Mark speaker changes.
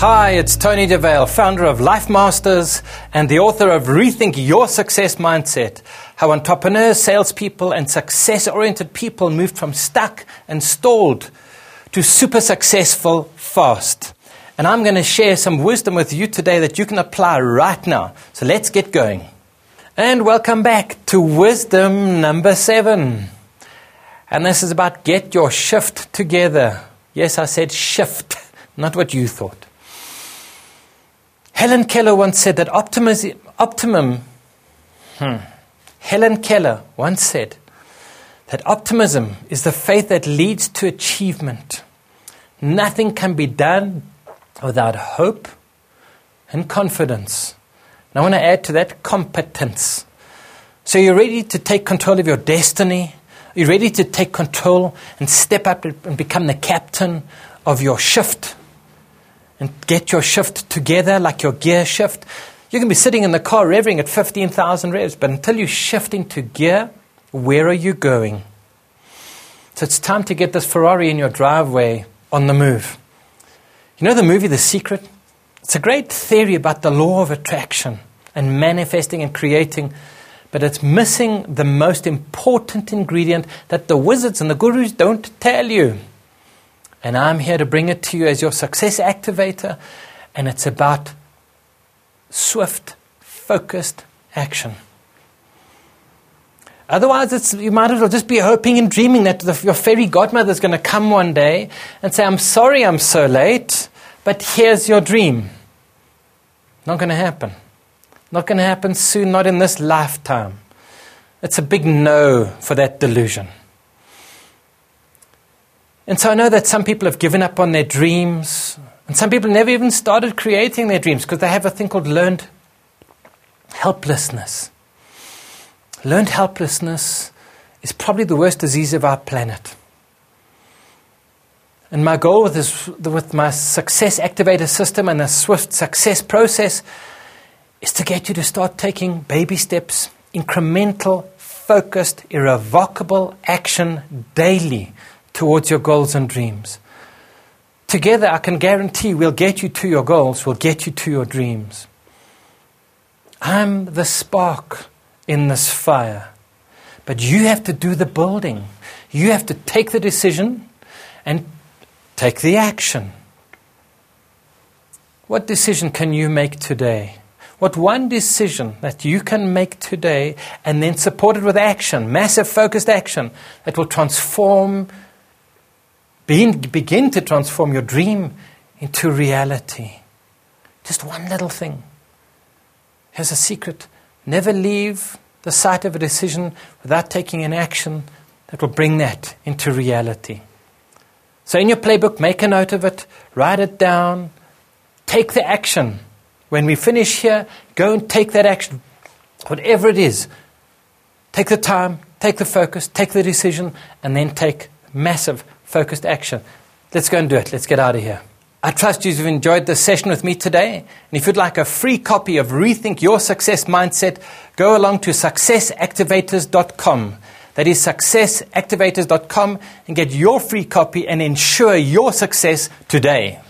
Speaker 1: Hi, it's Tony Dovale, founder of Life Masters and the author of Rethink Your Success Mindset. How entrepreneurs, salespeople, and success oriented people moved from stuck and stalled to super successful fast. And I'm going to share some wisdom with you today that you can apply right now. So let's get going. And welcome back to wisdom number seven. And this is about get your shift together. Yes, I said shift, not what you thought. Helen Keller once said that optimism, optimum, hmm. Helen Keller once said that optimism is the faith that leads to achievement. Nothing can be done without hope and confidence. And I want to add to that competence. So you're ready to take control of your destiny. You're ready to take control and step up and become the captain of your shift and get your shift together like your gear shift. You can be sitting in the car revving at 15,000 revs, but until you shift into gear, where are you going? So it's time to get this Ferrari in your driveway on the move. You know the movie The Secret? It's a great theory about the law of attraction and manifesting and creating, but it's missing the most important ingredient that the wizards and the gurus don't tell you. And I'm here to bring it to you as your success activator. And it's about swift, focused action. Otherwise, you might as well just be hoping and dreaming that the, your fairy godmother is going to come one day and say, I'm sorry I'm so late, but here's your dream. Not going to happen. Not going to happen soon, not in this lifetime. It's a big no for that delusion. And so I know that some people have given up on their dreams, and some people never even started creating their dreams because they have a thing called learned helplessness. Learned helplessness is probably the worst disease of our planet. And my goal with, this, with my success activator system and a swift success process is to get you to start taking baby steps, incremental, focused, irrevocable action daily towards your goals and dreams. Together, I can guarantee we'll get you to your goals, we'll get you to your dreams. I'm the spark in this fire. But you have to do the building. You have to take the decision and take the action. What decision can you make today? What one decision that you can make today and then support it with action, massive focused action that will transform Begin, begin to transform your dream into reality. Just one little thing. Here's a secret never leave the site of a decision without taking an action that will bring that into reality. So, in your playbook, make a note of it, write it down, take the action. When we finish here, go and take that action, whatever it is. Take the time, take the focus, take the decision, and then take massive focused action. Let's go and do it. Let's get out of here. I trust you've enjoyed this session with me today. And if you'd like a free copy of Rethink Your Success Mindset, go along to successactivators.com. That is successactivators.com and get your free copy and ensure your success today.